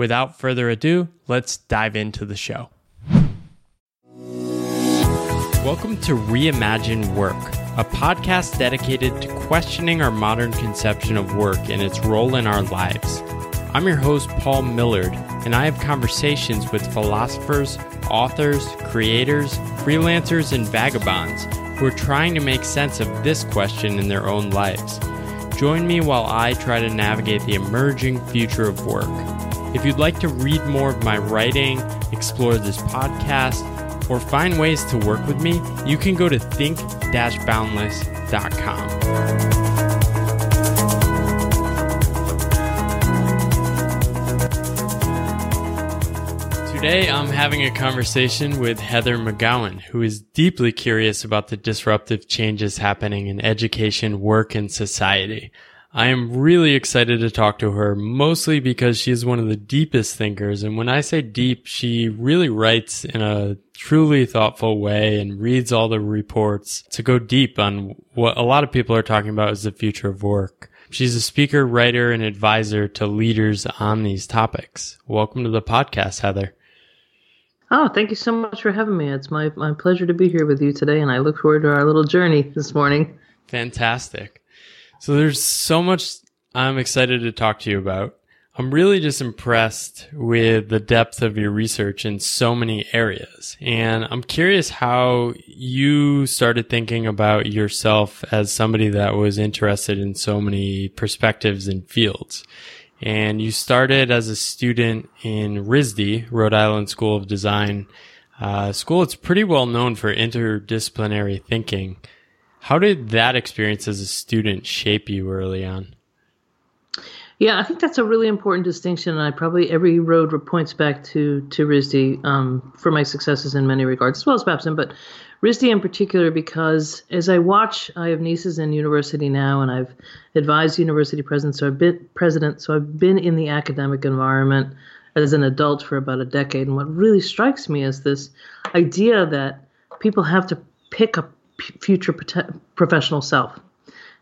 Without further ado, let's dive into the show. Welcome to Reimagine Work, a podcast dedicated to questioning our modern conception of work and its role in our lives. I'm your host, Paul Millerd, and I have conversations with philosophers, authors, creators, freelancers, and vagabonds who are trying to make sense of this question in their own lives. Join me while I try to navigate the emerging future of work. If you'd like to read more of my writing, explore this podcast, or find ways to work with me, you can go to think-boundless.com. Today, I'm having a conversation with Heather McGowan, who is deeply curious about the disruptive changes happening in education, work, and society. I am really excited to talk to her, mostly because she is one of the deepest thinkers. And when I say deep, she really writes in a truly thoughtful way and reads all the reports to go deep on what a lot of people are talking about is the future of work. She's a speaker, writer, and advisor to leaders on these topics. Welcome to the podcast, Heather. Oh, thank you so much for having me. It's my, my pleasure to be here with you today, and I look forward to our little journey this morning. Fantastic. So there's so much I'm excited to talk to you about. I'm really just impressed with the depth of your research in so many areas. And I'm curious how you started thinking about yourself as somebody that was interested in so many perspectives and fields. And you started as a student in RISD, Rhode Island School of Design, uh, school that's pretty well known for interdisciplinary thinking. How did that experience as a student shape you early on? Yeah, I think that's a really important distinction, and I probably every road points back to to RISD um, for my successes in many regards, as well as Babson, but RISD in particular because as I watch, I have nieces in university now, and I've advised university presidents, so I've been president, so I've been in the academic environment as an adult for about a decade, and what really strikes me is this idea that people have to pick a future professional self.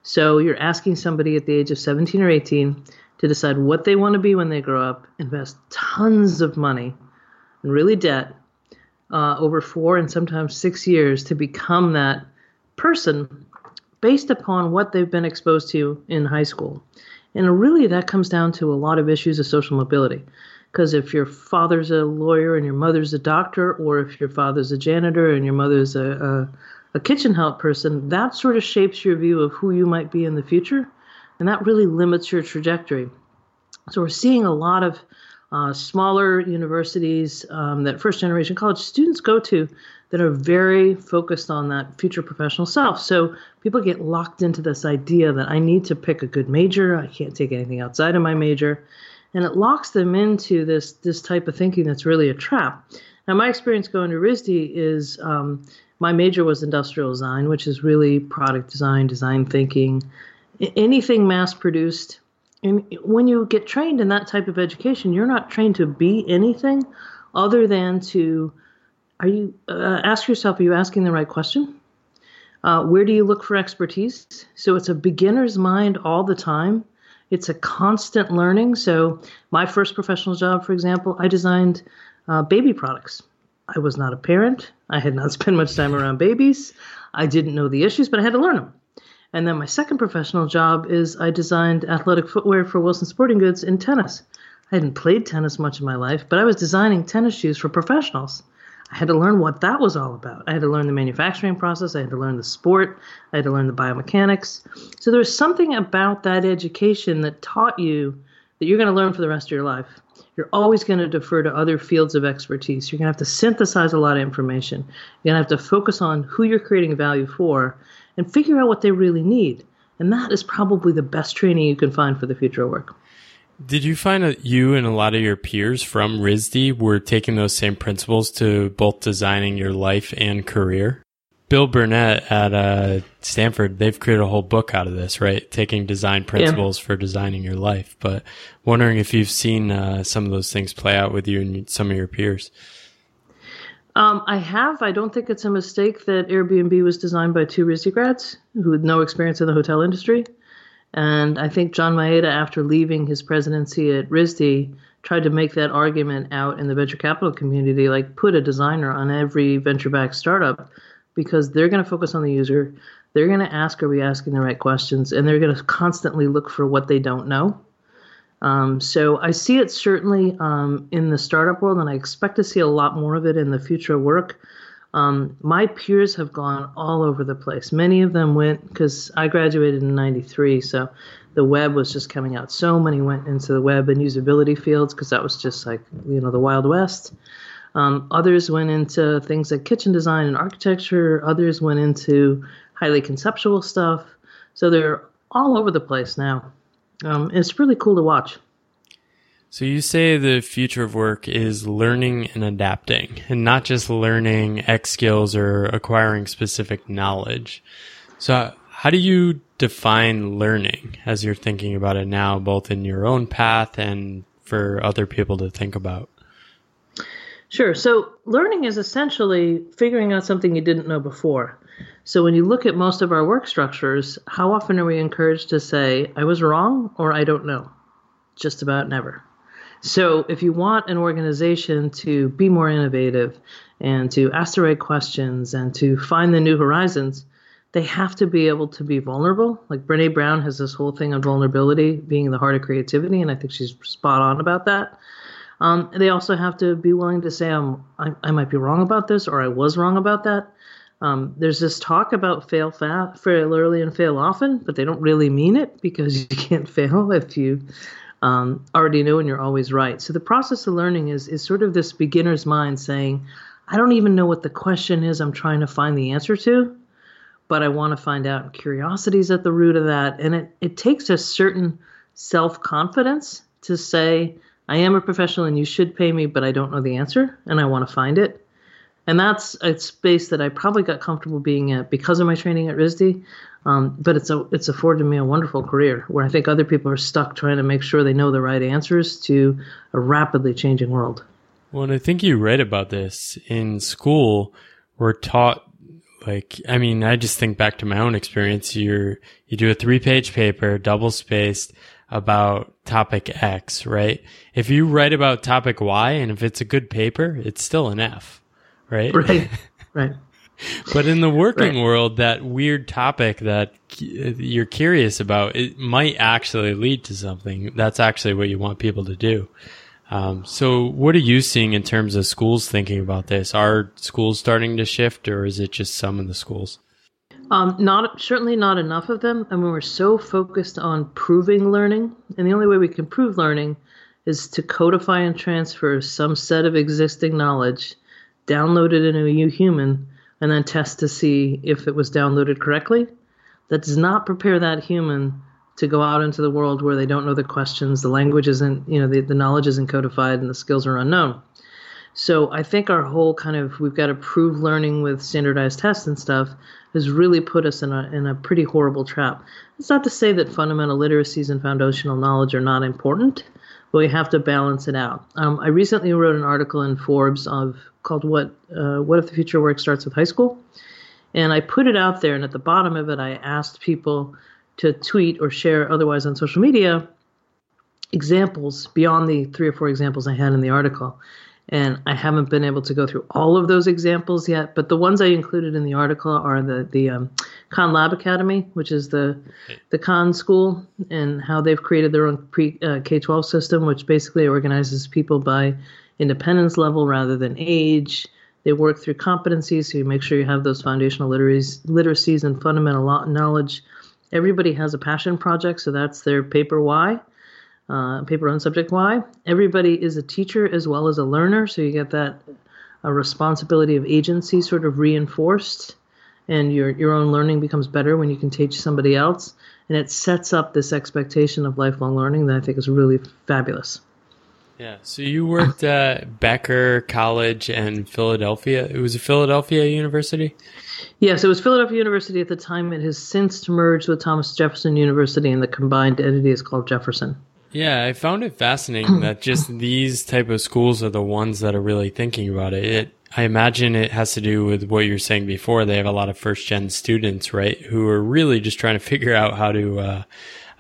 So you're asking somebody at the age of 17 or 18 to decide what they want to be when they grow up, invest tons of money and really debt uh, over four and sometimes six years to become that person based upon what they've been exposed to in high school. And really, that comes down to a lot of issues of social mobility. Because if your father's a lawyer and your mother's a doctor, or if your father's a janitor and your mother's a, a, kitchen help person, that sort of shapes your view of who you might be in the future and that really limits your trajectory. So we're seeing a lot of uh, smaller universities um, that first generation college students go to that are very focused on that future professional self. So people get locked into this idea that I need to pick a good major, I can't take anything outside of my major, and it locks them into this this type of thinking that's really a trap. Now, my experience going to RISD is um, my major was industrial design, which is really product design, design thinking, anything mass produced. And when you get trained in that type of education, you're not trained to be anything other than to are you uh, ask yourself are you asking the right question? Uh, where do you look for expertise? So it's a beginner's mind all the time. It's a constant learning. So my first professional job for example i designed uh, baby products i was not a parent i had not spent much time around babies i didn't know the issues but i had to learn them and then my second professional job is I designed athletic footwear for Wilson Sporting Goods in tennis. I hadn't played tennis much in my life, but I was designing tennis shoes for professionals. I had to learn what that was all about. I had to learn the manufacturing process. I had to learn the sport. I had to learn the biomechanics. So there was something about that education that taught you that you're going to learn for the rest of your life. You're always going to defer to other fields of expertise. You're going to have to synthesize a lot of information. You're going to have to focus on who you're creating value for and figure out what they really need. And that is probably the best training you can find for the future of work. Did you find that you and a lot of your peers from RISD were taking those same principles to both designing your life and career? Bill Burnett at uh, Stanford, they've created a whole book out of this, right? Taking design principles yeah. for designing your life. But wondering if you've seen uh, some of those things play out with you and some of your peers. Um, I have. I don't think it's a mistake that Airbnb was designed by two RISD grads who had no experience in the hotel industry. And I think John Maeda, after leaving his presidency at RISD, tried to make that argument out in the venture capital community, like put a designer on every venture-backed startup because they're going to focus on the user. They're going to ask, are we asking the right questions? And they're going to constantly look for what they don't know. Um, so I see it certainly um, in the startup world, and I expect to see a lot more of it in the future work. Um, my peers have gone all over the place. Many of them went because I graduated in '93, so the web was just coming out. So many went into the web and usability fields because that was just like you know the wild west. Um, others went into things like kitchen design and architecture. Others went into highly conceptual stuff. So they're all over the place now. Um, it's really cool to watch. So you say the future of work is learning and adapting and not just learning X skills or acquiring specific knowledge. So how do you define learning as you're thinking about it now, both in your own path and for other people to think about? Sure. So learning is essentially figuring out something you didn't know before. So when you look at most of our work structures, how often are we encouraged to say, I was wrong or I don't know? Just about never. So, if you want an organization to be more innovative and to ask the right questions and to find the new horizons, they have to be able to be vulnerable. Like Brene Brown has this whole thing on vulnerability being the heart of creativity, and I think she's spot on about that. Um, they also have to be willing to say, um, I, I might be wrong about this or I was wrong about that. Um, there's this talk about fail fast, fail early and fail often, but they don't really mean it because you can't fail if you um, already know and you're always right. So the process of learning is is sort of this beginner's mind saying, I don't even know what the question is I'm trying to find the answer to, but I want to find out. Curiosity is at the root of that, and it it takes a certain self confidence to say, I am a professional and you should pay me, but I don't know the answer and I want to find it. And that's a space that I probably got comfortable being at because of my training at RISD. Um, but it's a, it's afforded me a wonderful career where I think other people are stuck trying to make sure they know the right answers to a rapidly changing world. Well, and I think you read about this in school. We're taught like I mean, I just think back to my own experience. You're you do a three page paper, double spaced about topic X, right? If you write about topic Y and if it's a good paper, it's still an F, right? Right. Right. but in the working right. world, that weird topic that you're curious about, it might actually lead to something. That's actually what you want people to do. Um, so, what are you seeing in terms of schools thinking about this? Are schools starting to shift, or is it just some of the schools? Um, not certainly not enough of them. I mean, we're so focused on proving learning, and the only way we can prove learning is to codify and transfer some set of existing knowledge, download it into a new human, and then test to see if it was downloaded correctly. That does not prepare that human to go out into the world where they don't know the questions, the language isn't, you know, the, the knowledge isn't codified and the skills are unknown. So I think our whole kind of we've got to prove learning with standardized tests and stuff has really put us in a in a pretty horrible trap. It's not to say that fundamental literacies and foundational knowledge are not important, but we have to balance it out. Um, I recently wrote an article in Forbes of called "What uh, What if the future work starts with high school," and I put it out there. And at the bottom of it, I asked people to tweet or share otherwise on social media examples beyond the three or four examples I had in the article. And I haven't been able to go through all of those examples yet, but the ones I included in the article are the the um, Khan Lab Academy, which is the the Khan school, and how they've created their own pre uh, K twelve system, which basically organizes people by independence level rather than age. They work through competencies, so you make sure you have those foundational literacies, literacies and fundamental knowledge. Everybody has a passion project, so that's their paper why, uh, paper on subject why. Everybody is a teacher as well as a learner, so you get that a responsibility of agency sort of reinforced, and your your own learning becomes better when you can teach somebody else, and it sets up this expectation of lifelong learning that I think is really fabulous. Yeah. So you worked at Becker College and Philadelphia. It was a Philadelphia University. Yes, it was Philadelphia University at the time. It has since merged with Thomas Jefferson University, and the combined entity is called Jefferson. Yeah, I found it fascinating that just these type of schools are the ones that are really thinking about it. it. I imagine it has to do with what you were saying before. They have a lot of first gen students, right, who are really just trying to figure out how to uh,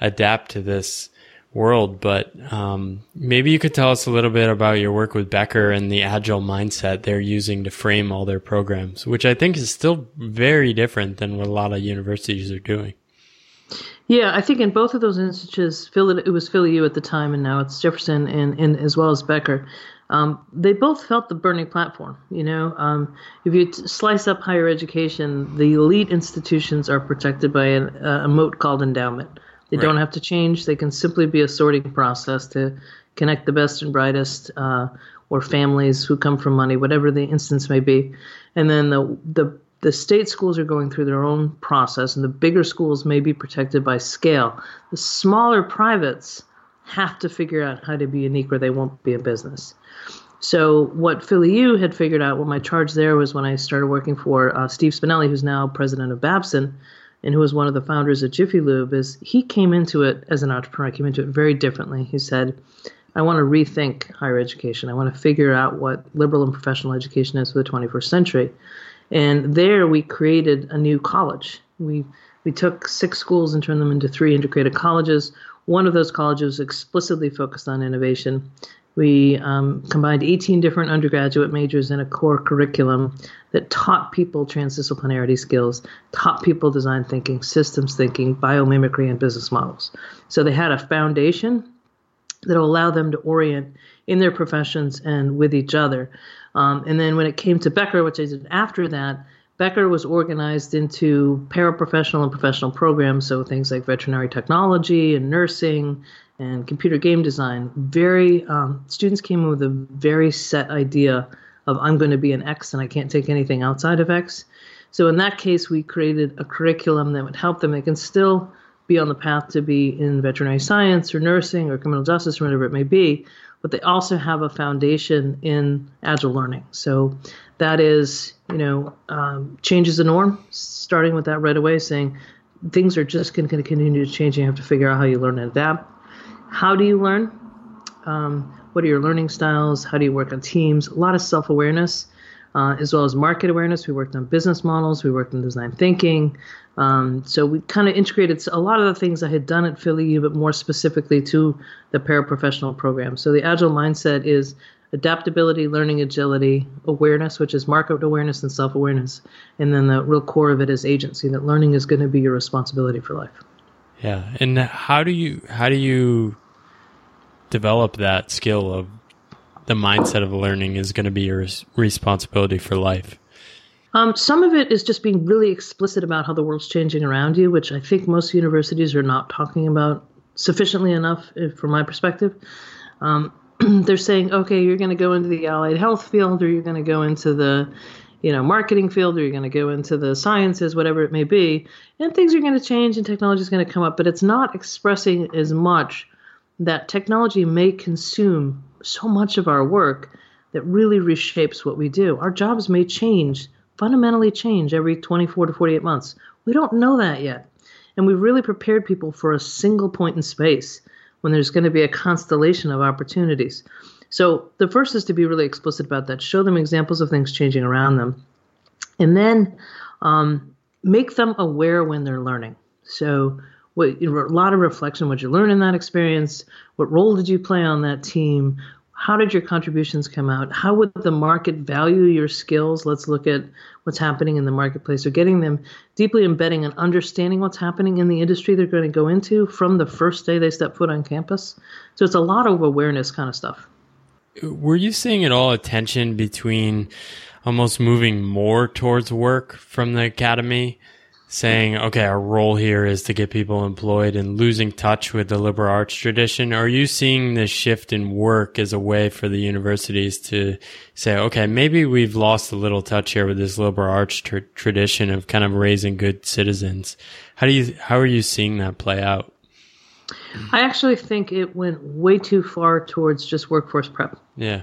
adapt to this world. But um, maybe you could tell us a little bit about your work with Becker and the agile mindset they're using to frame all their programs, which I think is still very different than what a lot of universities are doing. Yeah, I think in both of those instances, it was Philly U at the time, and now it's Jefferson, and, and as well as Becker. Um, they both felt the burning platform. You know, um, if you t- slice up higher education, the elite institutions are protected by an, uh, a moat called endowment. They right. don't have to change. They can simply be a sorting process to connect the best and brightest, uh, or families who come from money, whatever the instance may be. And then the the the state schools are going through their own process, and the bigger schools may be protected by scale. The smaller privates have to figure out how to be unique, or they won't be a business. So, what Philly U had figured out, what my charge there was when I started working for uh, Steve Spinelli, who's now president of Babson, and who was one of the founders of Jiffy Lube, is he came into it as an entrepreneur, came into it very differently. He said, I want to rethink higher education. I want to figure out what liberal and professional education is for the 21st century. And there we created a new college. We we took six schools and turned them into three integrated colleges. One of those colleges explicitly focused on innovation. We um, combined 18 different undergraduate majors in a core curriculum that taught people transdisciplinarity skills, taught people design thinking, systems thinking, biomimicry, and business models. So they had a foundation that will allow them to orient in their professions and with each other. Um, and then when it came to Becker, which I did after that, Becker was organized into paraprofessional and professional programs, so things like veterinary technology and nursing and computer game design. Very um, students came in with a very set idea of I'm going to be an X and I can't take anything outside of X. So in that case, we created a curriculum that would help them. They can still be on the path to be in veterinary science or nursing or criminal justice or whatever it may be, but they also have a foundation in agile learning. So that is, you know, um, changes the norm, starting with that right away, saying things are just going to continue to change. And you have to figure out how you learn and adapt. How do you learn? Um, what are your learning styles? How do you work on teams? A lot of self awareness. Uh, as well as market awareness. We worked on business models. We worked on design thinking. Um, so we kind of integrated a lot of the things I had done at Philly U, but more specifically to the paraprofessional program. So the agile mindset is adaptability, learning agility, awareness, which is market awareness and self awareness. And then the real core of it is agency, that learning is going to be your responsibility for life. Yeah. And how do you, how do you develop that skill of the mindset of learning is going to be your responsibility for life? Um, some of it is just being really explicit about how the world's changing around you, which I think most universities are not talking about sufficiently enough, from my perspective. Um, they're saying, okay, you're going to go into the allied health field, or you're going to go into the, you know, marketing field, or you're going to go into the sciences, whatever it may be, and things are going to change, and technology is going to come up, but it's not expressing as much that technology may consume so much of our work that really reshapes what we do. Our jobs may change fundamentally change every 24 to 48 months. We don't know that yet. And we've really prepared people for a single point in space when there's going to be a constellation of opportunities. So the first is to be really explicit about that, show them examples of things changing around them, and then um, make them aware when they're learning. So what, a lot of reflection, what you learn in that experience, what role did you play on that team, how did your contributions come out? How would the market value your skills? Let's look at what's happening in the marketplace. So, getting them deeply embedding and understanding what's happening in the industry they're going to go into from the first day they step foot on campus. So, it's a lot of awareness kind of stuff. Were you seeing at all a tension between almost moving more towards work from the academy, saying, okay, our role here is to get people employed and losing touch with the liberal arts tradition? Are you seeing this shift in work as a way for the universities to say, okay, maybe we've lost a little touch here with this liberal arts tr- tradition of kind of raising good citizens? How do you, how are you seeing that play out? I actually think it went way too far towards just workforce prep. Yeah.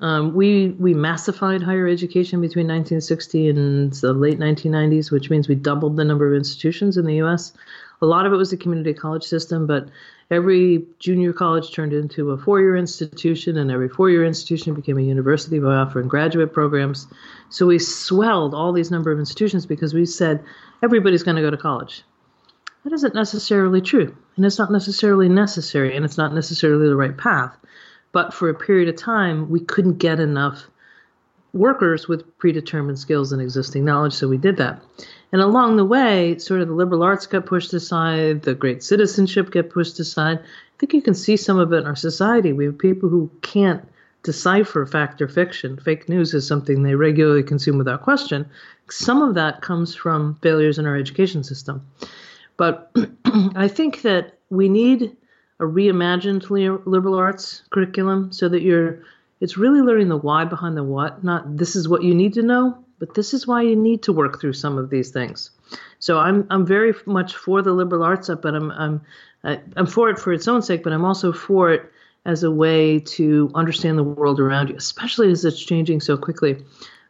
Um, we we massified higher education between 1960 and the late 1990s, which means we doubled the number of institutions in the U.S. A lot of it was the community college system, but every junior college turned into a four-year institution, and every four-year institution became a university by offering graduate programs. So we swelled all these number of institutions because we said everybody's going to go to college. That isn't necessarily true, and it's not necessarily necessary, and it's not necessarily the right path. But for a period of time, we couldn't get enough workers with predetermined skills and existing knowledge, so we did that. And along the way, sort of the liberal arts got pushed aside, the great citizenship got pushed aside. I think you can see some of it in our society. We have people who can't decipher fact or fiction. Fake news is something they regularly consume without question. Some of that comes from failures in our education system. But I think that we need a reimagined liberal arts curriculum so that you're it's really learning the why behind the what not this is what you need to know but this is why you need to work through some of these things. So i'm i'm very much for the liberal arts but i'm i'm i'm for it for its own sake but i'm also for it as a way to understand the world around you especially as it's changing so quickly.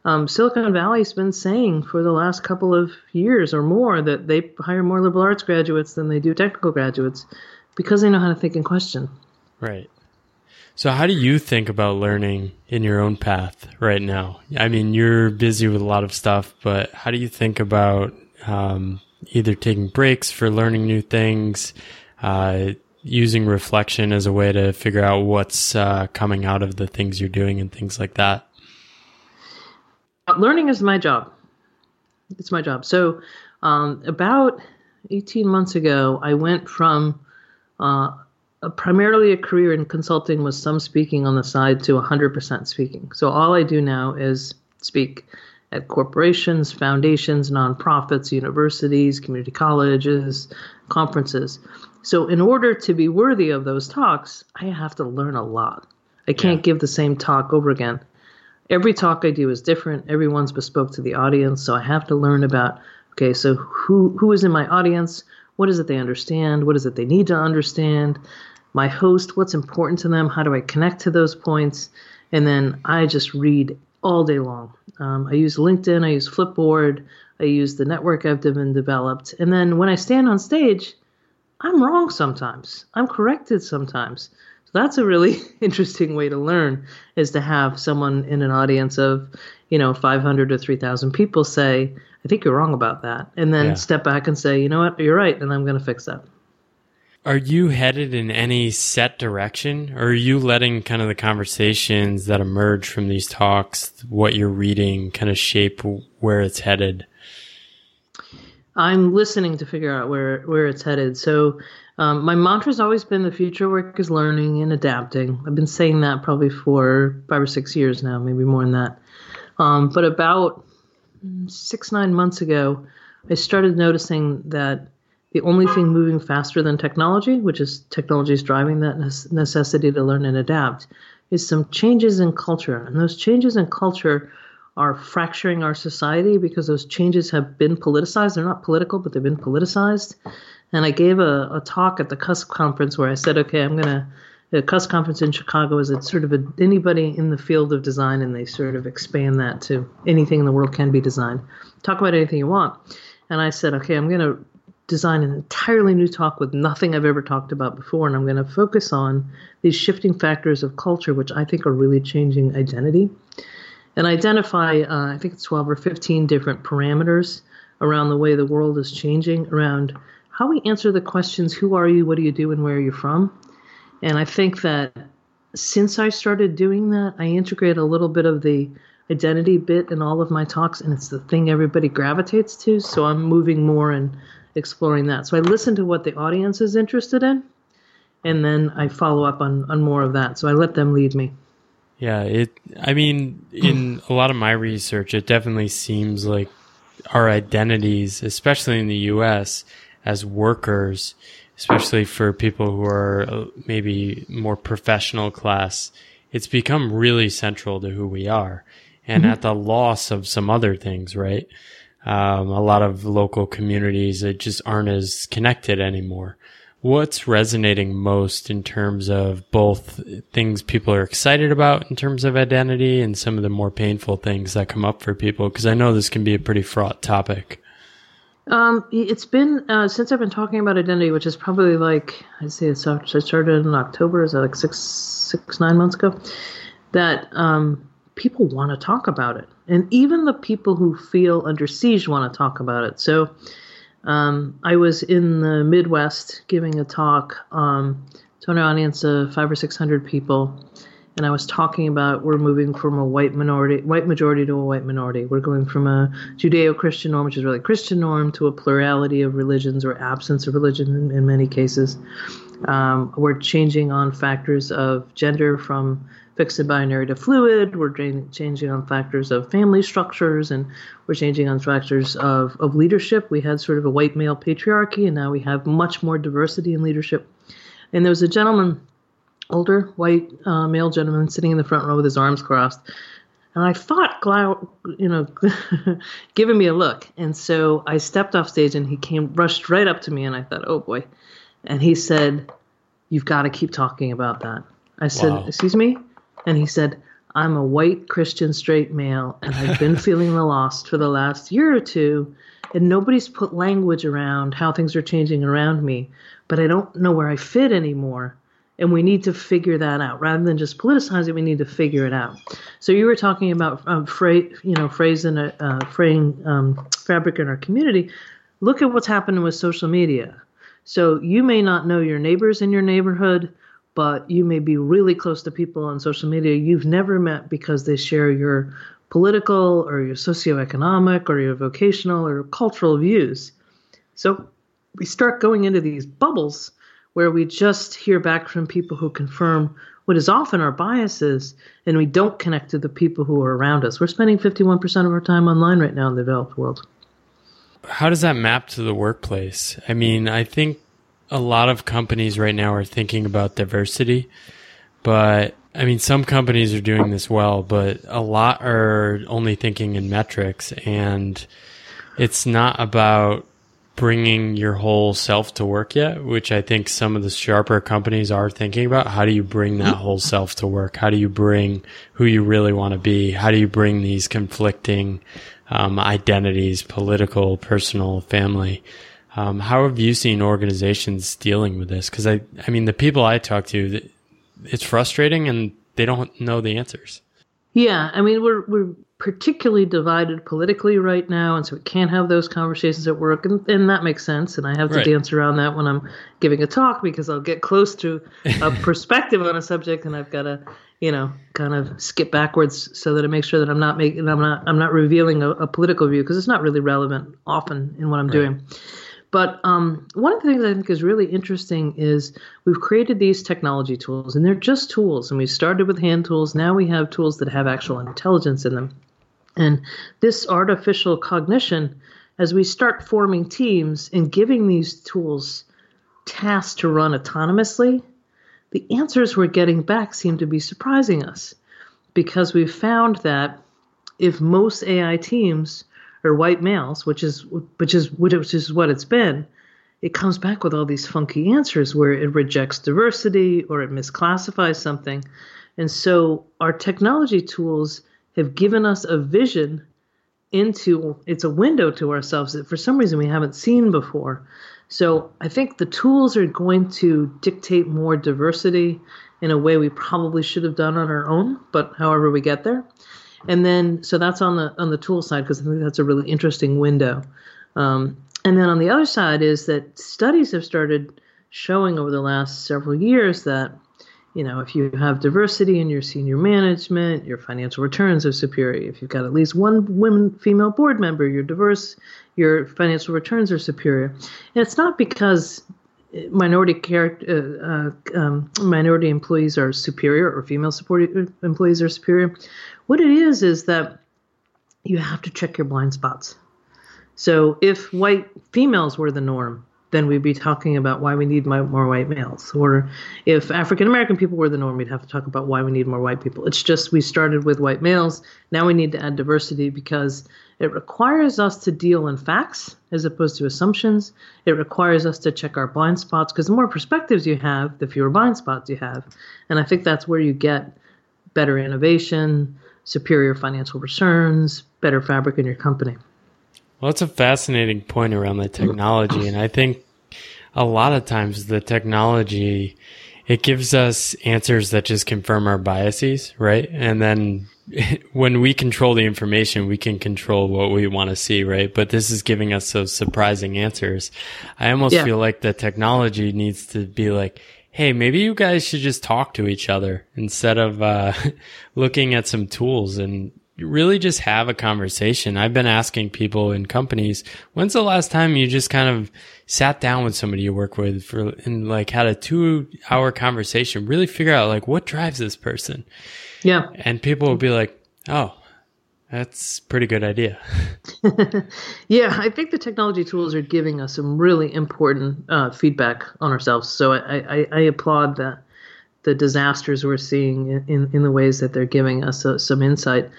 Um, Silicon Valley's been saying for the last couple of years or more that they hire more liberal arts graduates than they do technical graduates because they know how to think and question. Right. So, how do you think about learning in your own path right now? I mean, you're busy with a lot of stuff, but how do you think about um, either taking breaks for learning new things, uh, using reflection as a way to figure out what's uh, coming out of the things you're doing and things like that? Learning is my job. It's my job. So, um, about 18 months ago, I went from uh, primarily a career in consulting with some speaking on the side to 100% speaking. So all I do now is speak at corporations, foundations, nonprofits, universities, community colleges, conferences. So in order to be worthy of those talks, I have to learn a lot. I can't yeah. give the same talk over again. Every talk I do is different. Everyone's bespoke to the audience, so I have to learn about okay, so who who is in my audience? What is it they understand? What is it they need to understand? My host, what's important to them? How do I connect to those points? And then I just read all day long. Um, I use LinkedIn, I use Flipboard, I use the network I've been developed. And then when I stand on stage, I'm wrong sometimes. I'm corrected sometimes. So that's a really interesting way to learn is to have someone in an audience of, you know, 500 to 3,000 people say, I think you're wrong about that. And then yeah. step back and say, you know what, you're right, and I'm going to fix that. Are you headed in any set direction, or are you letting kind of the conversations that emerge from these talks, what you're reading, kind of shape where it's headed? I'm listening to figure out where where it's headed. So um, my mantra has always been the future work is learning and adapting. I've been saying that probably for five or six years now, maybe more than that. Um, but about six, nine months ago, I started noticing that the only thing moving faster than technology, which is technology is driving that necessity to learn and adapt, is some changes in culture. And those changes in culture are fracturing our society because those changes have been politicized. They're not political, but they've been politicized. And I gave a, a talk at the CUSP conference where I said, okay, I'm going to the CUSP conference in Chicago is a sort of a, anybody in the field of design, and they sort of expand that to anything in the world can be designed. Talk about anything you want. And I said, okay, I'm going to design an entirely new talk with nothing I've ever talked about before, and I'm going to focus on these shifting factors of culture, which I think are really changing identity, and identify, uh, I think it's 12 or 15 different parameters around the way the world is changing, around how we answer the questions who are you, what do you do, and where are you from and I think that since I started doing that, I integrate a little bit of the identity bit in all of my talks, and it's the thing everybody gravitates to. So I'm moving more and exploring that. So I listen to what the audience is interested in, and then I follow up on, on more of that. So I let them lead me. Yeah, it. I mean, in a lot of my research, it definitely seems like our identities, especially in the U.S., as workers, especially for people who are uh, maybe more professional class, it's become really central to who we are, and mm-hmm. at the loss of some other things, right? Um, a lot of local communities that just aren't as connected anymore. What's resonating most in terms of both things people are excited about in terms of identity and some of the more painful things that come up for people? Because I know this can be a pretty fraught topic. Um, it's been uh, since I've been talking about identity, which is probably like I'd say it started in October, is that like six, six, nine months ago? That um, people want to talk about it, and even the people who feel under siege want to talk about it. So um, I was in the Midwest giving a talk um, to an audience of five or six hundred people, and I was talking about we're moving from a white minority, white majority to a white minority. We're going from a Judeo-Christian norm, which is really Christian norm, to a plurality of religions or absence of religion in, in many cases. Um, we're changing on factors of gender from fixed and binary to fluid. We're changing on factors of family structures, and we're changing on factors of, of leadership. We had sort of a white male patriarchy, and now we have much more diversity in leadership. And there was a gentleman, older white uh, male gentleman, sitting in the front row with his arms crossed. And I thought, you know, giving me a look. And so I stepped off stage, and he came, rushed right up to me, and I thought, oh boy. And he said, You've got to keep talking about that. I said, wow. Excuse me? And he said, I'm a white Christian straight male, and I've been feeling the lost for the last year or two, and nobody's put language around how things are changing around me, but I don't know where I fit anymore. And we need to figure that out rather than just politicize it. We need to figure it out. So you were talking about um, you know, phrase in a uh, fraying um, fabric in our community. Look at what's happening with social media. So you may not know your neighbors in your neighborhood, but you may be really close to people on social media you've never met because they share your political or your socioeconomic or your vocational or cultural views. So we start going into these bubbles where we just hear back from people who confirm what is often our biases and we don't connect to the people who are around us. We're spending 51% of our time online right now in the developed world. How does that map to the workplace? I mean, I think a lot of companies right now are thinking about diversity, but I mean, some companies are doing this well, but a lot are only thinking in metrics, and it's not about bringing your whole self to work yet, which I think some of the sharper companies are thinking about. How do you bring that whole self to work? How do you bring who you really want to be? How do you bring these conflicting um, identities, political, personal, family? Um, how have you seen organizations dealing with this? Because I, I mean, the people I talk to, it's frustrating and they don't know the answers. Yeah, I mean, we're we're particularly divided politically right now, and so we can't have those conversations at work, and, and that makes sense. And I have to right. dance around that when I'm giving a talk because I'll get close to a perspective on a subject, and I've got to, you know, kind of skip backwards so that I make sure that I'm not making, I'm not, I'm not revealing a, a political view because it's not really relevant often in what I'm right. doing. But um, one of the things I think is really interesting is we've created these technology tools, and they're just tools. And we started with hand tools. Now we have tools that have actual intelligence in them. And this artificial cognition, as we start forming teams and giving these tools tasks to run autonomously, the answers we're getting back seem to be surprising us because we've found that if most AI teams are white males, which is which is which is what it's been, it comes back with all these funky answers where it rejects diversity or it misclassifies something. And so our technology tools have given us a vision into it's a window to ourselves that for some reason we haven't seen before. So I think the tools are going to dictate more diversity in a way we probably should have done on our own, but however we get there. And then, so that's on the on the tool side because I think that's a really interesting window. Um, and then on the other side is that studies have started showing over the last several years that you know if you have diversity in your senior management, your financial returns are superior. If you've got at least one women female board member, you're diverse, your financial returns are superior. And it's not because minority character, uh, uh, um, minority employees are superior or female support employees are superior. What it is is that you have to check your blind spots. So if white females were the norm, then we'd be talking about why we need more white males. Or if African American people were the norm, we'd have to talk about why we need more white people. It's just we started with white males. Now we need to add diversity because it requires us to deal in facts as opposed to assumptions. It requires us to check our blind spots because the more perspectives you have, the fewer blind spots you have. And I think that's where you get better innovation, superior financial returns, better fabric in your company. Well, it's a fascinating point around the technology. And I think a lot of times the technology, it gives us answers that just confirm our biases, right? And then when we control the information, we can control what we want to see, right? But this is giving us those surprising answers. I almost yeah. feel like the technology needs to be like, Hey, maybe you guys should just talk to each other instead of, uh, looking at some tools and really just have a conversation. I've been asking people in companies, when's the last time you just kind of sat down with somebody you work with for, and like had a two hour conversation, really figure out like what drives this person? Yeah. And people will be like, oh, that's pretty good idea. yeah, I think the technology tools are giving us some really important uh, feedback on ourselves. So I, I, I, applaud that the disasters we're seeing in, in the ways that they're giving us uh, some insight.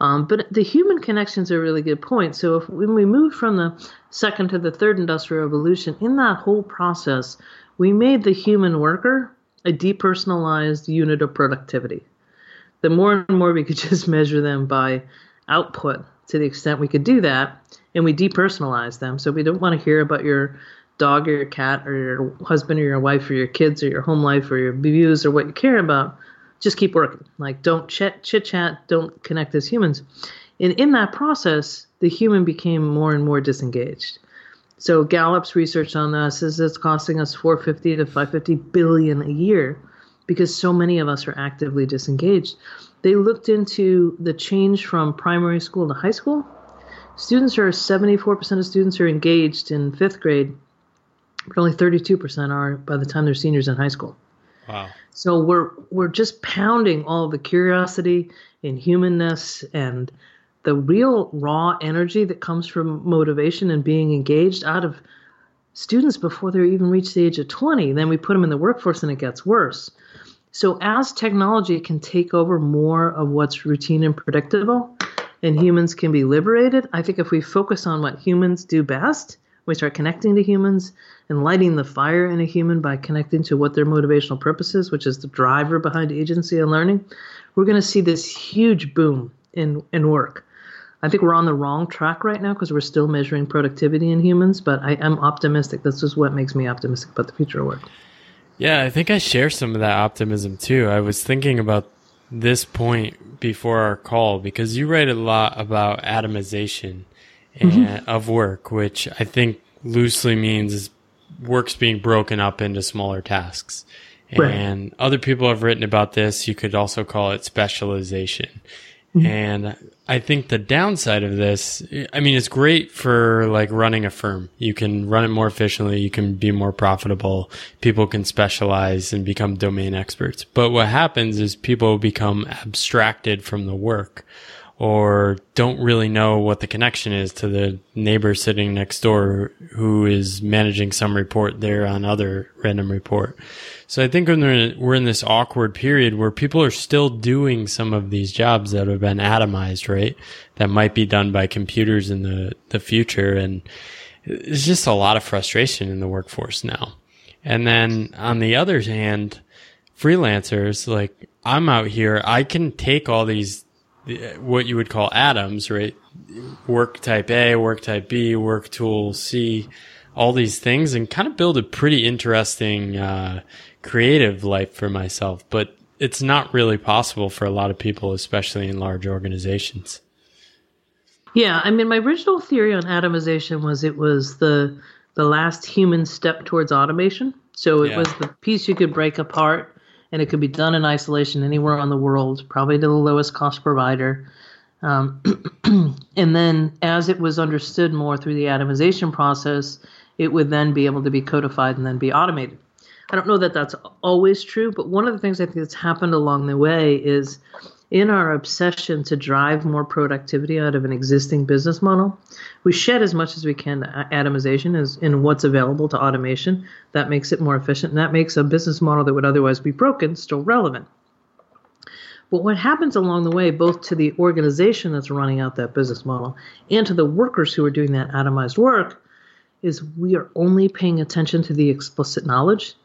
Um, but the human connections are a really good point. So if when we move from the second to the third industrial revolution, in that whole process, we made the human worker a depersonalized unit of productivity the more and more we could just measure them by output to the extent we could do that and we depersonalize them so we don't want to hear about your dog or your cat or your husband or your wife or your kids or your home life or your views or what you care about just keep working like don't chit chat don't connect as humans and in that process the human became more and more disengaged so gallup's research on this is it's costing us 450 to 550 billion a year because so many of us are actively disengaged. They looked into the change from primary school to high school. Students are 74% of students are engaged in fifth grade, but only 32% are by the time they're seniors in high school. Wow. So we're we're just pounding all the curiosity and humanness and the real raw energy that comes from motivation and being engaged out of students before they even reach the age of 20. Then we put them in the workforce and it gets worse. So as technology can take over more of what's routine and predictable, and humans can be liberated, I think if we focus on what humans do best, we start connecting to humans and lighting the fire in a human by connecting to what their motivational purpose is, which is the driver behind agency and learning, we're going to see this huge boom in, in work. I think we're on the wrong track right now because we're still measuring productivity in humans, but I am optimistic. This is what makes me optimistic about the future of work. Yeah, I think I share some of that optimism too. I was thinking about this point before our call because you write a lot about atomization mm-hmm. of work, which I think loosely means work's being broken up into smaller tasks. Right. And other people have written about this. You could also call it specialization. Mm-hmm. And I think the downside of this, I mean, it's great for like running a firm. You can run it more efficiently. You can be more profitable. People can specialize and become domain experts. But what happens is people become abstracted from the work or don't really know what the connection is to the neighbor sitting next door who is managing some report there on other random report. So I think when we're in this awkward period where people are still doing some of these jobs that have been atomized, right? That might be done by computers in the, the future. And it's just a lot of frustration in the workforce now. And then on the other hand, freelancers, like I'm out here, I can take all these what you would call atoms, right? Work type A, work type B, work tool C, all these things, and kind of build a pretty interesting uh, creative life for myself. But it's not really possible for a lot of people, especially in large organizations. Yeah, I mean, my original theory on atomization was it was the the last human step towards automation. So it yeah. was the piece you could break apart and it could be done in isolation anywhere on the world, probably to the lowest cost provider. Um, and then, as it was understood more through the atomization process, it would then be able to be codified and then be automated. I don't know that that's always true, but one of the things I think that's happened along the way is in our obsession to drive more productivity out of an existing business model, we shed as much as we can atomization in what's available to automation. That makes it more efficient, and that makes a business model that would otherwise be broken still relevant. But what happens along the way, both to the organization that's running out that business model and to the workers who are doing that atomized work, is we are only paying attention to the explicit knowledge,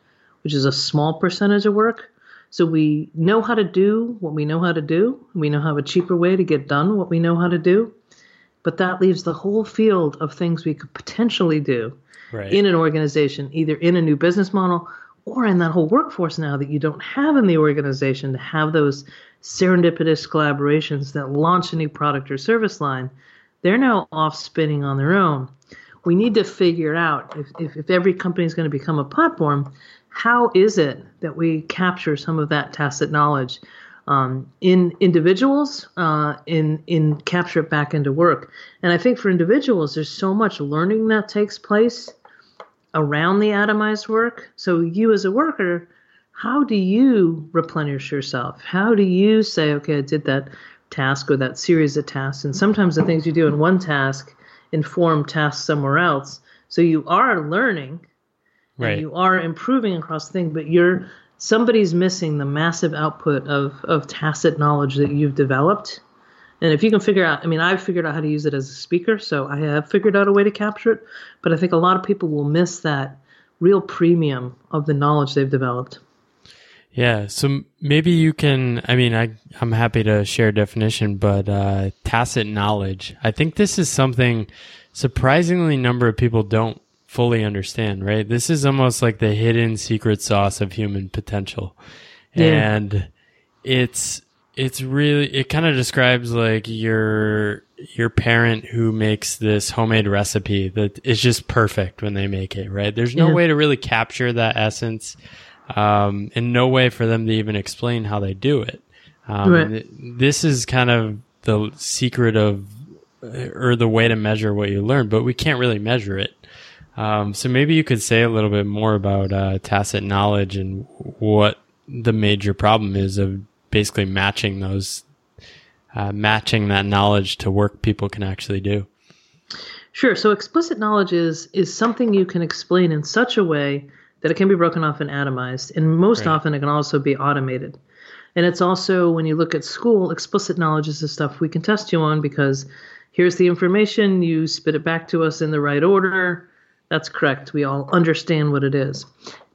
which is a small percentage of work. So we know how to do what we know how to do. We know how a cheaper way to get done what we know how to do. But that leaves the whole field of things we could potentially do right. in an organization, either in a new business model or in that whole workforce now that you don't have in the organization to have those serendipitous collaborations that launch a new product or service line. They're now off spinning on their own we need to figure out if, if, if every company is going to become a platform, how is it that we capture some of that tacit knowledge um, in individuals, uh, in in capture it back into work? And I think for individuals, there's so much learning that takes place around the atomized work. So you as a worker, how do you replenish yourself? How do you say, okay, I did that task or that series of tasks? And sometimes the things you do in one task inform tasks somewhere else. So you are learning, right. you are improving across things, but you're somebody's missing the massive output of of tacit knowledge that you've developed. And if you can figure out, I mean, I've figured out how to use it as a speaker, so I have figured out a way to capture it. But I think a lot of people will miss that real premium of the knowledge they've developed. Yeah, so maybe you can. I mean, I I'm happy to share a definition, but uh, tacit knowledge. I think this is something surprisingly number of people don't fully understand. Right, this is almost like the hidden secret sauce of human potential, yeah. and it's it's really it kind of describes like your your parent who makes this homemade recipe that is just perfect when they make it. Right, there's no yeah. way to really capture that essence um, and no way for them to even explain how they do it. Um, right. This is kind of the secret of, or the way to measure what you learn, but we can't really measure it. Um, so maybe you could say a little bit more about uh, tacit knowledge and what the major problem is of basically matching those, uh, matching that knowledge to work people can actually do. Sure. So explicit knowledge is is something you can explain in such a way that it can be broken off and atomized, and most right. often it can also be automated. And it's also when you look at school, explicit knowledge is the stuff we can test you on because here's the information, you spit it back to us in the right order. That's correct. We all understand what it is.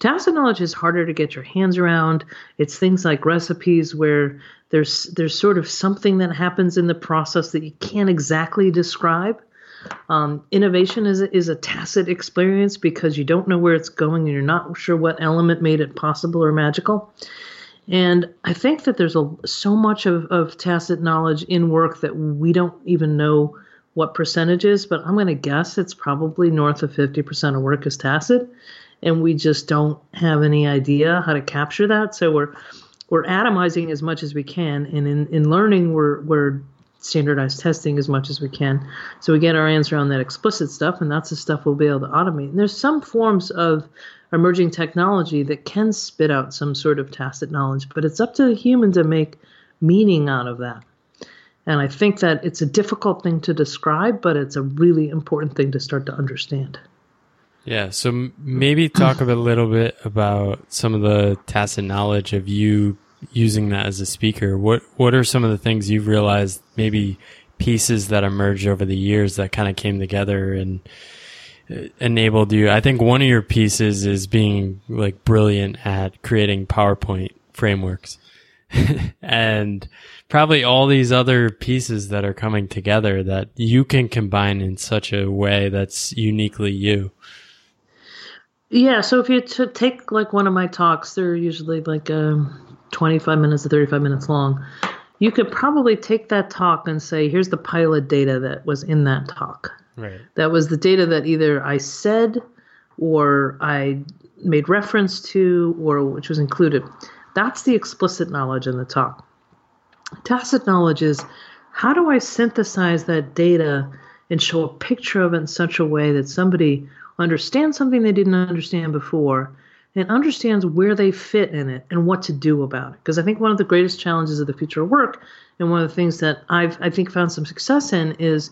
Tacit knowledge is harder to get your hands around. It's things like recipes where there's there's sort of something that happens in the process that you can't exactly describe. Um, innovation is a, is a tacit experience because you don't know where it's going and you're not sure what element made it possible or magical. And I think that there's a, so much of, of tacit knowledge in work that we don't even know what percentage is, but I'm going to guess it's probably north of 50% of work is tacit. And we just don't have any idea how to capture that. So we're we're atomizing as much as we can, and in, in learning, we're we're standardized testing as much as we can. So we get our answer on that explicit stuff, and that's the stuff we'll be able to automate. And there's some forms of emerging technology that can spit out some sort of tacit knowledge, but it's up to the human to make meaning out of that. And I think that it's a difficult thing to describe, but it's a really important thing to start to understand. Yeah, so maybe talk a little bit about some of the tacit knowledge of you using that as a speaker, what what are some of the things you've realized maybe pieces that emerged over the years that kind of came together and uh, enabled you? I think one of your pieces is being like brilliant at creating PowerPoint frameworks. and probably all these other pieces that are coming together that you can combine in such a way that's uniquely you. Yeah, so if you t- take like one of my talks, they're usually like um, 25 minutes to 35 minutes long, you could probably take that talk and say, here's the pilot data that was in that talk. Right. That was the data that either I said or I made reference to or which was included. That's the explicit knowledge in the talk. Tacit knowledge is how do I synthesize that data and show a picture of it in such a way that somebody understands something they didn't understand before and understands where they fit in it and what to do about it. Because I think one of the greatest challenges of the future of work, and one of the things that I've I think found some success in, is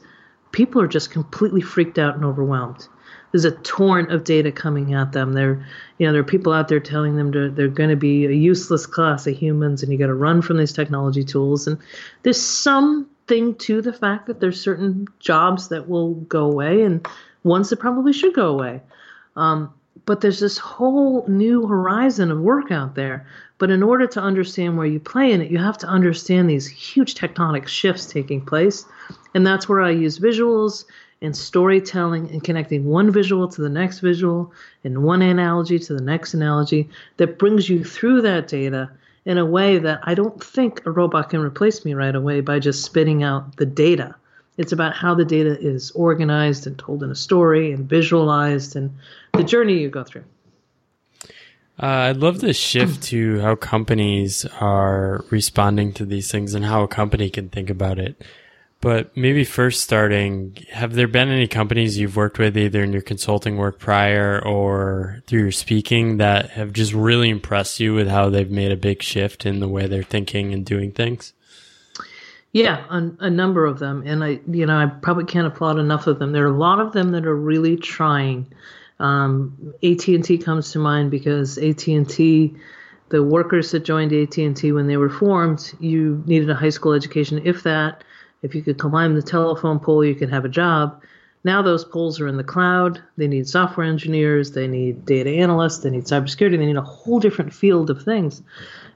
people are just completely freaked out and overwhelmed. There's a torrent of data coming at them. There, you know, there are people out there telling them to, they're going to be a useless class of humans, and you got to run from these technology tools. And there's something to the fact that there's certain jobs that will go away, and ones that probably should go away. Um, but there's this whole new horizon of work out there. But in order to understand where you play in it, you have to understand these huge tectonic shifts taking place. And that's where I use visuals and storytelling and connecting one visual to the next visual and one analogy to the next analogy that brings you through that data in a way that I don't think a robot can replace me right away by just spitting out the data. It's about how the data is organized and told in a story and visualized and the journey you go through. Uh, I'd love to shift to how companies are responding to these things and how a company can think about it. But maybe first starting, have there been any companies you've worked with either in your consulting work prior or through your speaking that have just really impressed you with how they've made a big shift in the way they're thinking and doing things? Yeah, a, a number of them, and I, you know, I probably can't applaud enough of them. There are a lot of them that are really trying. Um, AT and T comes to mind because AT and T, the workers that joined AT and T when they were formed, you needed a high school education, if that if you could climb the telephone pole, you could have a job. Now those poles are in the cloud. They need software engineers, they need data analysts, they need cybersecurity, they need a whole different field of things.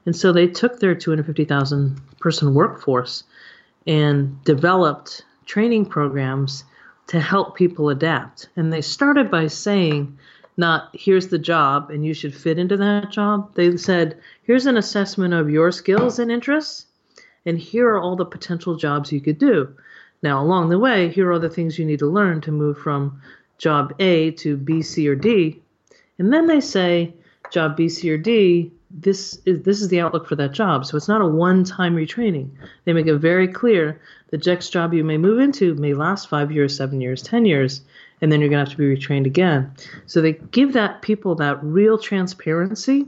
And so they took their 250,000 person workforce and developed training programs to help people adapt. And they started by saying, not here's the job and you should fit into that job. They said, here's an assessment of your skills and interests and here are all the potential jobs you could do. Now, along the way, here are the things you need to learn to move from job A to B, C, or D. And then they say, job B, C, or D, this is this is the outlook for that job. So it's not a one-time retraining. They make it very clear the next job you may move into may last five years, seven years, ten years, and then you're gonna have to be retrained again. So they give that people that real transparency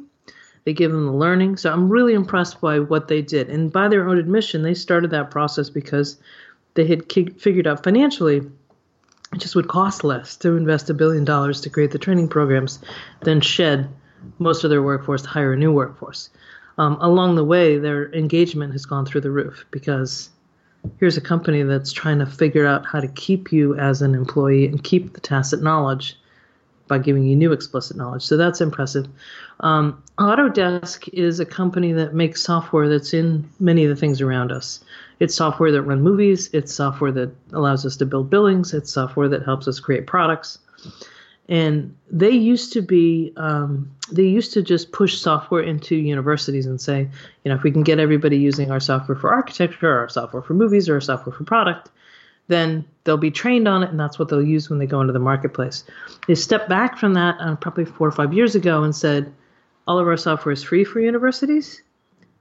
they give them the learning. So I'm really impressed by what they did. And by their own admission, they started that process because they had figured out financially it just would cost less to invest a billion dollars to create the training programs than shed most of their workforce to hire a new workforce. Um, along the way, their engagement has gone through the roof because here's a company that's trying to figure out how to keep you as an employee and keep the tacit knowledge by giving you new explicit knowledge. So that's impressive. Um, Autodesk is a company that makes software that's in many of the things around us. It's software that run movies. It's software that allows us to build buildings. It's software that helps us create products. And they used to be, um, they used to just push software into universities and say, you know, if we can get everybody using our software for architecture, or our software for movies, or our software for product, then they'll be trained on it, and that's what they'll use when they go into the marketplace. They stepped back from that uh, probably four or five years ago and said, all of our software is free for universities,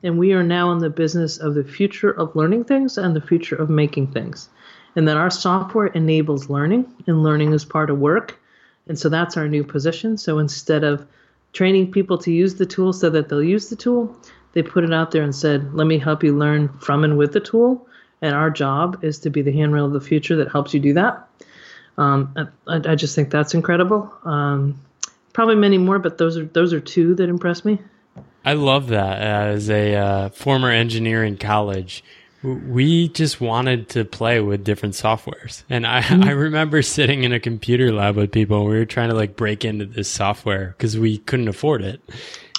and we are now in the business of the future of learning things and the future of making things. And that our software enables learning, and learning is part of work. And so that's our new position. So instead of training people to use the tool so that they'll use the tool, they put it out there and said, let me help you learn from and with the tool and our job is to be the handrail of the future that helps you do that. Um, I, I, just think that's incredible. Um, probably many more, but those are those are two that impress me. I love that. As a uh, former engineer in college, we just wanted to play with different softwares, and I, mm-hmm. I remember sitting in a computer lab with people. and We were trying to like break into this software because we couldn't afford it.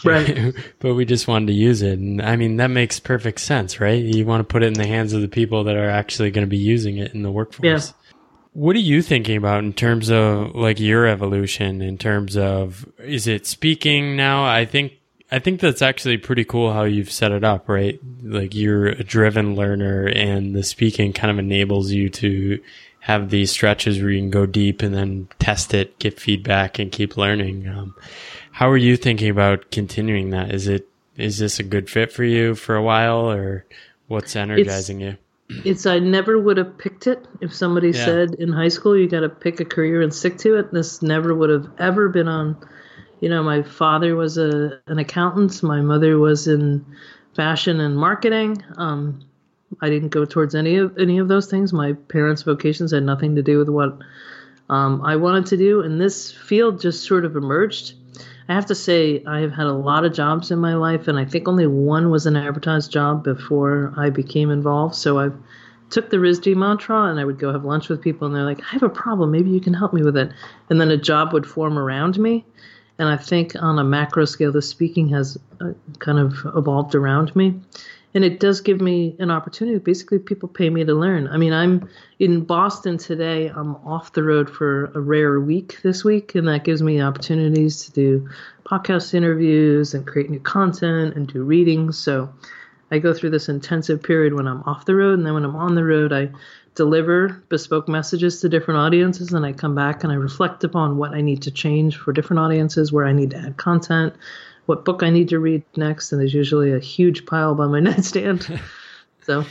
Right. but we just wanted to use it. And I mean, that makes perfect sense, right? You want to put it in the hands of the people that are actually going to be using it in the workforce. Yeah. What are you thinking about in terms of like your evolution in terms of is it speaking now? I think I think that's actually pretty cool how you've set it up, right? Like you're a driven learner and the speaking kind of enables you to have these stretches where you can go deep and then test it, get feedback and keep learning. Um, how are you thinking about continuing that? Is it is this a good fit for you for a while, or what's energizing it's, you? It's I never would have picked it if somebody yeah. said in high school you got to pick a career and stick to it. This never would have ever been on. You know, my father was a an accountant. My mother was in fashion and marketing. Um, I didn't go towards any of any of those things. My parents' vocations had nothing to do with what um, I wanted to do, and this field just sort of emerged. I have to say, I have had a lot of jobs in my life, and I think only one was an advertised job before I became involved. So I took the RISD mantra, and I would go have lunch with people, and they're like, "I have a problem. Maybe you can help me with it." And then a job would form around me, and I think on a macro scale, the speaking has uh, kind of evolved around me and it does give me an opportunity. Basically, people pay me to learn. I mean, I'm in Boston today. I'm off the road for a rare week this week, and that gives me opportunities to do podcast interviews and create new content and do readings. So I go through this intensive period when I'm off the road, and then when I'm on the road, I deliver bespoke messages to different audiences, and I come back and I reflect upon what I need to change for different audiences, where I need to add content what book I need to read next, and there's usually a huge pile by my nightstand. so,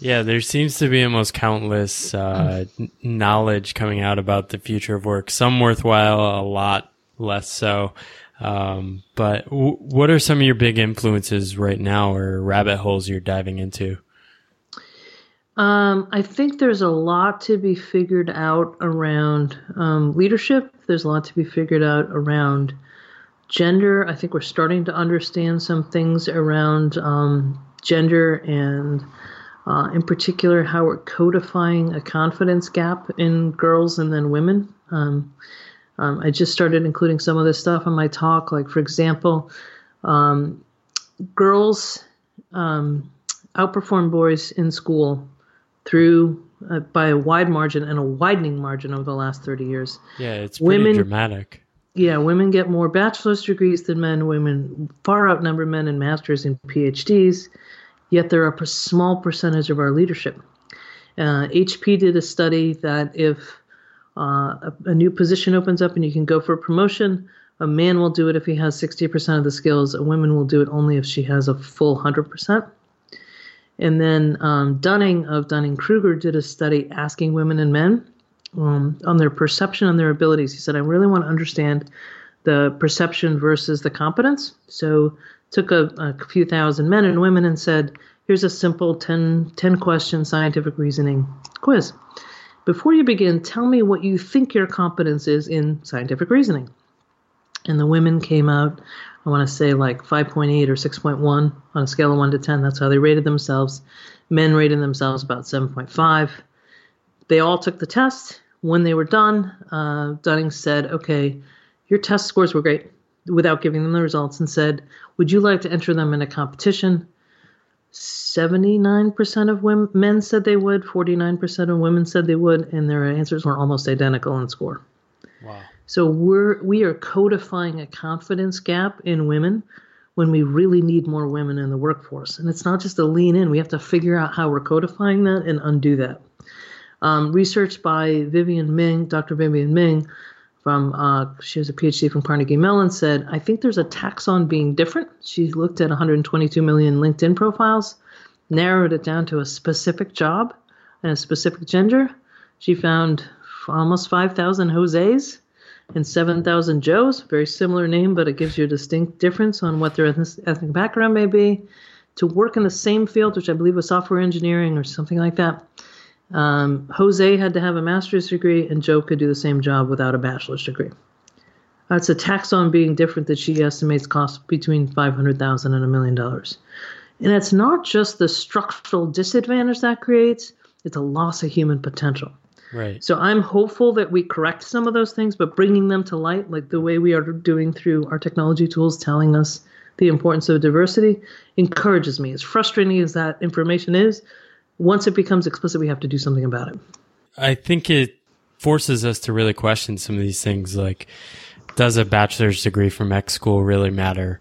yeah, there seems to be almost countless uh, knowledge coming out about the future of work. Some worthwhile, a lot less so. Um, but w- what are some of your big influences right now, or rabbit holes you're diving into? Um, I think there's a lot to be figured out around um, leadership. There's a lot to be figured out around gender. I think we're starting to understand some things around um, gender and, uh, in particular, how we're codifying a confidence gap in girls and then women. Um, um, I just started including some of this stuff in my talk. Like, for example, um, girls um, outperform boys in school through uh, by a wide margin and a widening margin over the last 30 years. Yeah, it's pretty women, dramatic yeah, women get more bachelor's degrees than men. Women far outnumber men in masters and PhDs, yet they're a small percentage of our leadership. Uh, HP did a study that if uh, a, a, new position opens up and you can go for a promotion, a man will do it if he has 60% of the skills, a woman will do it only if she has a full 100%. And then um, Dunning of Dunning Kruger did a study asking women and men um, on their perception and their abilities. He said, I really want to understand the perception versus the competence. So took a, a few thousand men and women and said, here's a simple 10, 10 question scientific reasoning quiz. Before you begin, tell me what you think your competence is in scientific reasoning. And the women came out, I want to say like 5.8 or 6.1 on a scale of 1 to 10. That's how they rated themselves. Men rated themselves about 7.5 they all took the test. When they were done, uh, Dunning said, Okay, your test scores were great, without giving them the results, and said, Would you like to enter them in a competition? 79% of women, men said they would, 49% of women said they would, and their answers were almost identical in score. Wow. So we're we are codifying a confidence gap in women when we really need more women in the workforce. And it's not just a lean in, we have to figure out how we're codifying that and undo that. Um, research by Vivienne Ming, Dr. Vivienne Ming, from uh, she has a PhD from Carnegie Mellon, said, I think there's a tax on being different. She looked at 122 million LinkedIn profiles, narrowed it down to a specific job and a specific gender. She found almost 5,000 Jose's and 7,000 Joes, very similar name, but it gives you a distinct difference on what their ethnic background may be. To work in the same field, which I believe was software engineering or something like that, um, Jose had to have a master's degree, and Joe could do the same job without a bachelor's degree. That's a tax on being different that she estimates costs between five hundred thousand and a million dollars. And it's not just the structural disadvantage that creates; it's a loss of human potential. Right. So I'm hopeful that we correct some of those things, but bringing them to light, like the way we are doing through our technology tools, telling us the importance of diversity, encourages me. As frustrating as that information is, once it becomes explicit, we have to do something about it. I think it forces us to really question some of these things like does a bachelor's degree from X school really matter?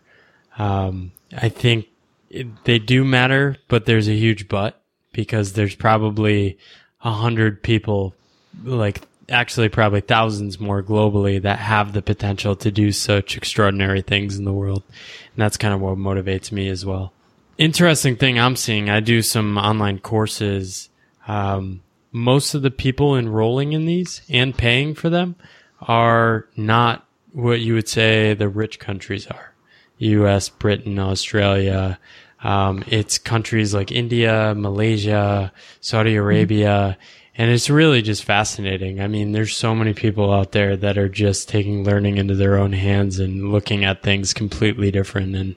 Um, I think it, they do matter, but there's a huge but because there's probably a hundred people, like actually probably thousands more globally that have the potential to do such extraordinary things in the world. And that's kind of what motivates me as well. Interesting thing I'm seeing, I do some online courses. Um, most of the people enrolling in these and paying for them are not what you would say the rich countries are. US, Britain, Australia. Um, it's countries like India, Malaysia, Saudi mm-hmm. Arabia. And it's really just fascinating. I mean, there's so many people out there that are just taking learning into their own hands and looking at things completely different. And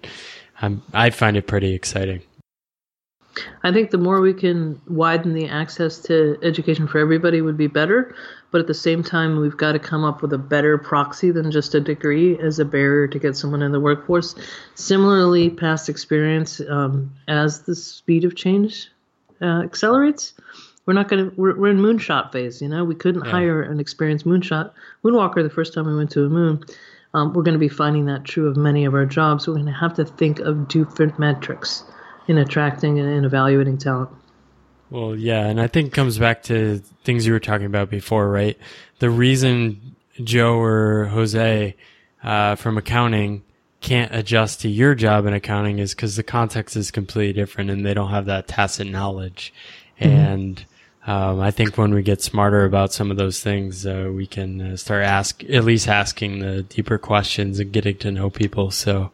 I'm, I find it pretty exciting. I think the more we can widen the access to education for everybody would be better. But at the same time, we've got to come up with a better proxy than just a degree as a barrier to get someone in the workforce. Similarly, past experience, um, as the speed of change uh, accelerates, we're not going to, we're, we're in moonshot phase. You know, we couldn't yeah. hire an experienced moonshot, moonwalker the first time we went to a moon. Um, we're going to be finding that true of many of our jobs. We're going to have to think of different metrics in attracting and evaluating talent. Well, yeah, and I think it comes back to things you were talking about before, right? The reason Joe or Jose uh, from accounting can't adjust to your job in accounting is because the context is completely different and they don't have that tacit knowledge. Mm-hmm. And um, I think when we get smarter about some of those things, uh, we can uh, start ask at least asking the deeper questions and getting to know people. So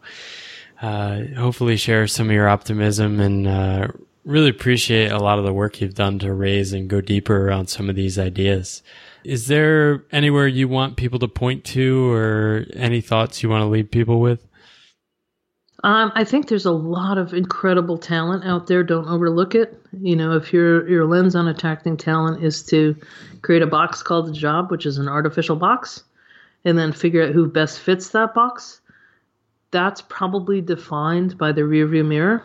uh, hopefully share some of your optimism and uh, really appreciate a lot of the work you've done to raise and go deeper around some of these ideas. Is there anywhere you want people to point to or any thoughts you want to leave people with? Um, I think there's a lot of incredible talent out there. Don't overlook it. You know, if your your lens on attracting talent is to create a box called a job, which is an artificial box, and then figure out who best fits that box, that's probably defined by the rearview mirror.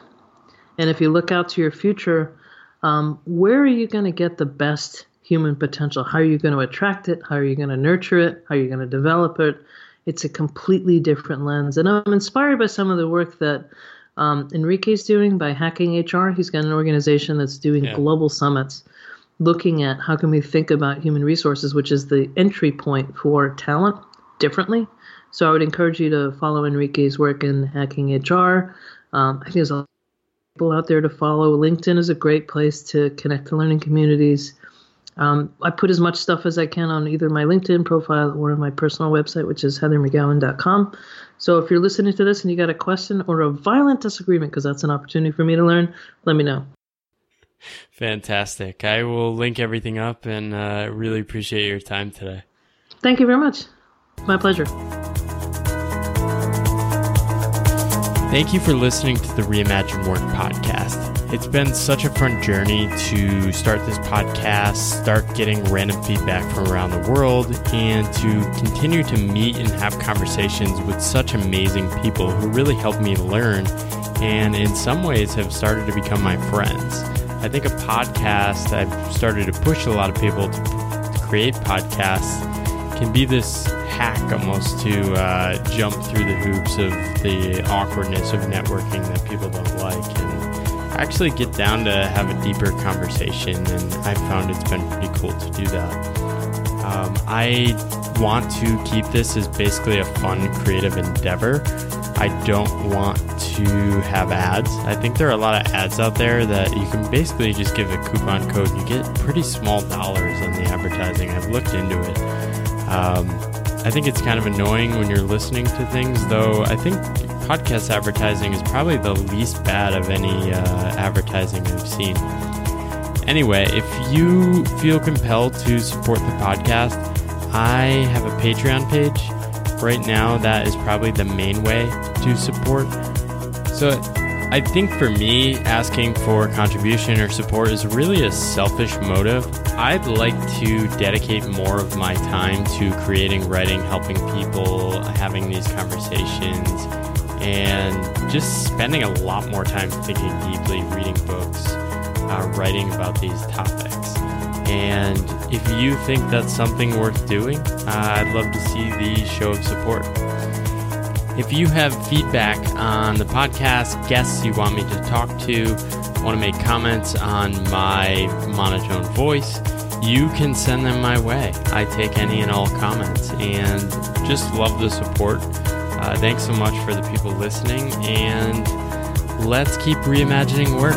And if you look out to your future, um, where are you going to get the best human potential? How are you going to attract it? How are you going to nurture it? How are you going to develop it? It's a completely different lens. And I'm inspired by some of the work that um, Enrique's doing by Hacking HR. He's got an organization that's doing yeah. global summits looking at how can we think about human resources, which is the entry point for talent differently. So I would encourage you to follow Enrique's work in hacking HR. Um, I think there's a lot of people out there to follow. LinkedIn is a great place to connect to learning communities. Um, I put as much stuff as I can on either my LinkedIn profile or my personal website, which is heathermcgowan.com. So if you're listening to this and you got a question or a violent disagreement, because that's an opportunity for me to learn, let me know. Fantastic. I will link everything up and uh, really appreciate your time today. Thank you very much. My pleasure. Thank you for listening to the Reimagine Work podcast. It's been such a fun journey to start this podcast, start getting random feedback from around the world, and to continue to meet and have conversations with such amazing people who really helped me learn and in some ways have started to become my friends. I think a podcast, I've started to push a lot of people to, to create podcasts, can be this hack almost to uh, jump through the hoops of the awkwardness of networking that people don't like actually get down to have a deeper conversation. And I found it's been pretty cool to do that. Um, I want to keep this as basically a fun, creative endeavor. I don't want to have ads. I think there are a lot of ads out there that you can basically just give a coupon code and you get pretty small dollars on the advertising. I've looked into it. Um, I think it's kind of annoying when you're listening to things, though. I think podcast advertising is probably the least bad of any uh, advertising I've seen. Anyway, if you feel compelled to support the podcast, I have a Patreon page. Right now, that is probably the main way to support. So I think for me, asking for contribution or support is really a selfish motive. I'd like to dedicate more of my time to creating, writing, helping people, having these conversations, and just spending a lot more time thinking deeply, reading books, uh, writing about these topics. And if you think that's something worth doing, uh, I'd love to see the show of support. If you have feedback on the podcast, guests you want me to talk to, want to make comments on my monotone voice, you can send them my way. I take any and all comments and just love the support. Uh, thanks so much for the people listening, and let's keep reimagining work.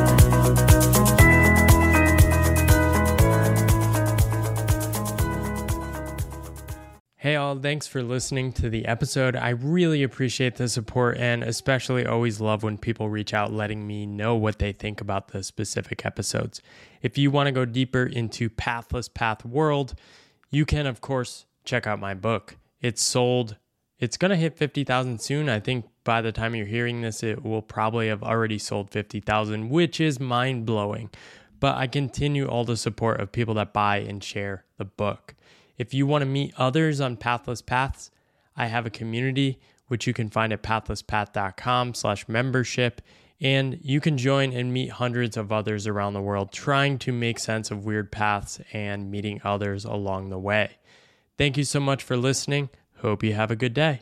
Hey, all, thanks for listening to the episode. I really appreciate the support and especially always love when people reach out letting me know what they think about the specific episodes. If you want to go deeper into Pathless Path World, you can, of course, check out my book. It's sold, it's going to hit 50,000 soon. I think by the time you're hearing this, it will probably have already sold 50,000, which is mind blowing. But I continue all the support of people that buy and share the book. If you want to meet others on Pathless Paths, I have a community which you can find at pathlesspath.com slash membership. And you can join and meet hundreds of others around the world trying to make sense of weird paths and meeting others along the way. Thank you so much for listening. Hope you have a good day.